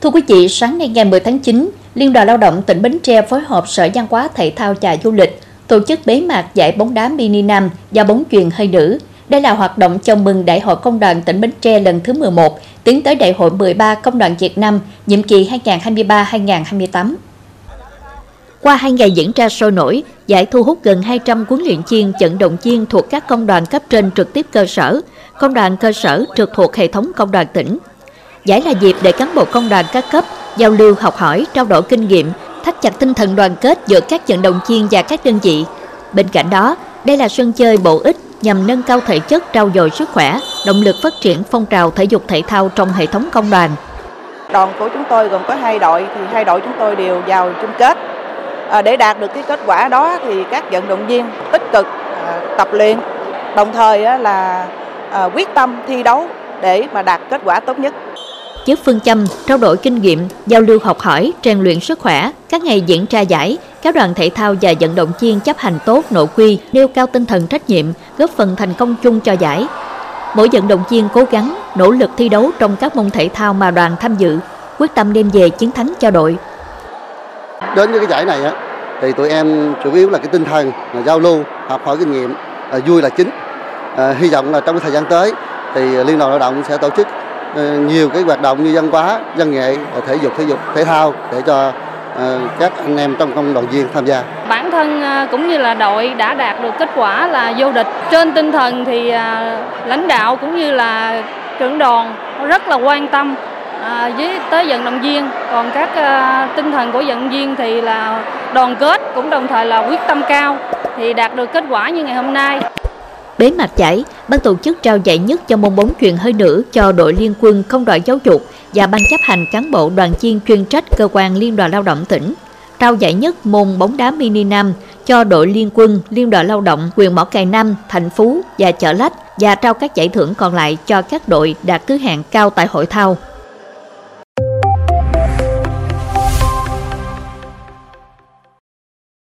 Thưa quý vị, sáng nay ngày 10 tháng 9, Liên đoàn Lao động tỉnh Bến Tre phối hợp Sở Văn hóa Thể thao và Du lịch tổ chức bế mạc giải bóng đá mini nam và bóng chuyền hơi nữ. Đây là hoạt động chào mừng Đại hội Công đoàn tỉnh Bến Tre lần thứ 11, tiến tới Đại hội 13 Công đoàn Việt Nam, nhiệm kỳ 2023-2028. Qua hai ngày diễn ra sôi nổi, giải thu hút gần 200 huấn luyện viên, vận động viên thuộc các công đoàn cấp trên trực tiếp cơ sở, công đoàn cơ sở trực thuộc hệ thống công đoàn tỉnh. Giải là dịp để cán bộ công đoàn các cấp giao lưu học hỏi, trao đổi kinh nghiệm, thắt chặt tinh thần đoàn kết giữa các vận động viên và các đơn vị. Bên cạnh đó, đây là sân chơi bổ ích nhằm nâng cao thể chất, trao dồi sức khỏe, động lực phát triển phong trào thể dục thể thao trong hệ thống công đoàn. Đoàn của chúng tôi gồm có hai đội thì hai đội chúng tôi đều vào chung kết. À, để đạt được cái kết quả đó thì các vận động viên tích cực à, tập luyện, đồng thời á, là à, quyết tâm thi đấu để mà đạt kết quả tốt nhất. Với phương châm trao đổi kinh nghiệm, giao lưu học hỏi, rèn luyện sức khỏe, các ngày diễn ra giải, các đoàn thể thao và vận động viên chấp hành tốt nội quy, nêu cao tinh thần trách nhiệm, góp phần thành công chung cho giải. Mỗi vận động viên cố gắng, nỗ lực thi đấu trong các môn thể thao mà đoàn tham dự, quyết tâm đem về chiến thắng cho đội. Đến với cái giải này á, thì tụi em chủ yếu là cái tinh thần là giao lưu, học hỏi kinh nghiệm, vui là chính. À, hy vọng là trong cái thời gian tới thì ờ, Liên đoàn Lao động sẽ tổ chức ờ, nhiều cái hoạt động như văn hóa, văn nghệ, thể dục, thể dục, thể thao để cho ờ, các anh em trong công đoàn viên tham gia. Bản thân cũng như là đội đã đạt được kết quả là vô địch. Trên tinh thần thì lãnh đạo cũng như là trưởng đoàn rất là quan tâm với tới vận động viên. Còn các tinh thần của vận động viên thì là đoàn kết cũng đồng thời là quyết tâm cao thì đạt được kết quả như ngày hôm nay. Bế mạc giải, ban tổ chức trao giải nhất cho môn bóng chuyền hơi nữ cho đội liên quân không đội giáo dục và ban chấp hành cán bộ đoàn chiên chuyên trách cơ quan liên đoàn lao động tỉnh. Trao giải nhất môn bóng đá mini nam cho đội liên quân, liên đoàn lao động, quyền mỏ cày nam, thành phú và chợ lách và trao các giải thưởng còn lại cho các đội đạt thứ hạng cao tại hội thao.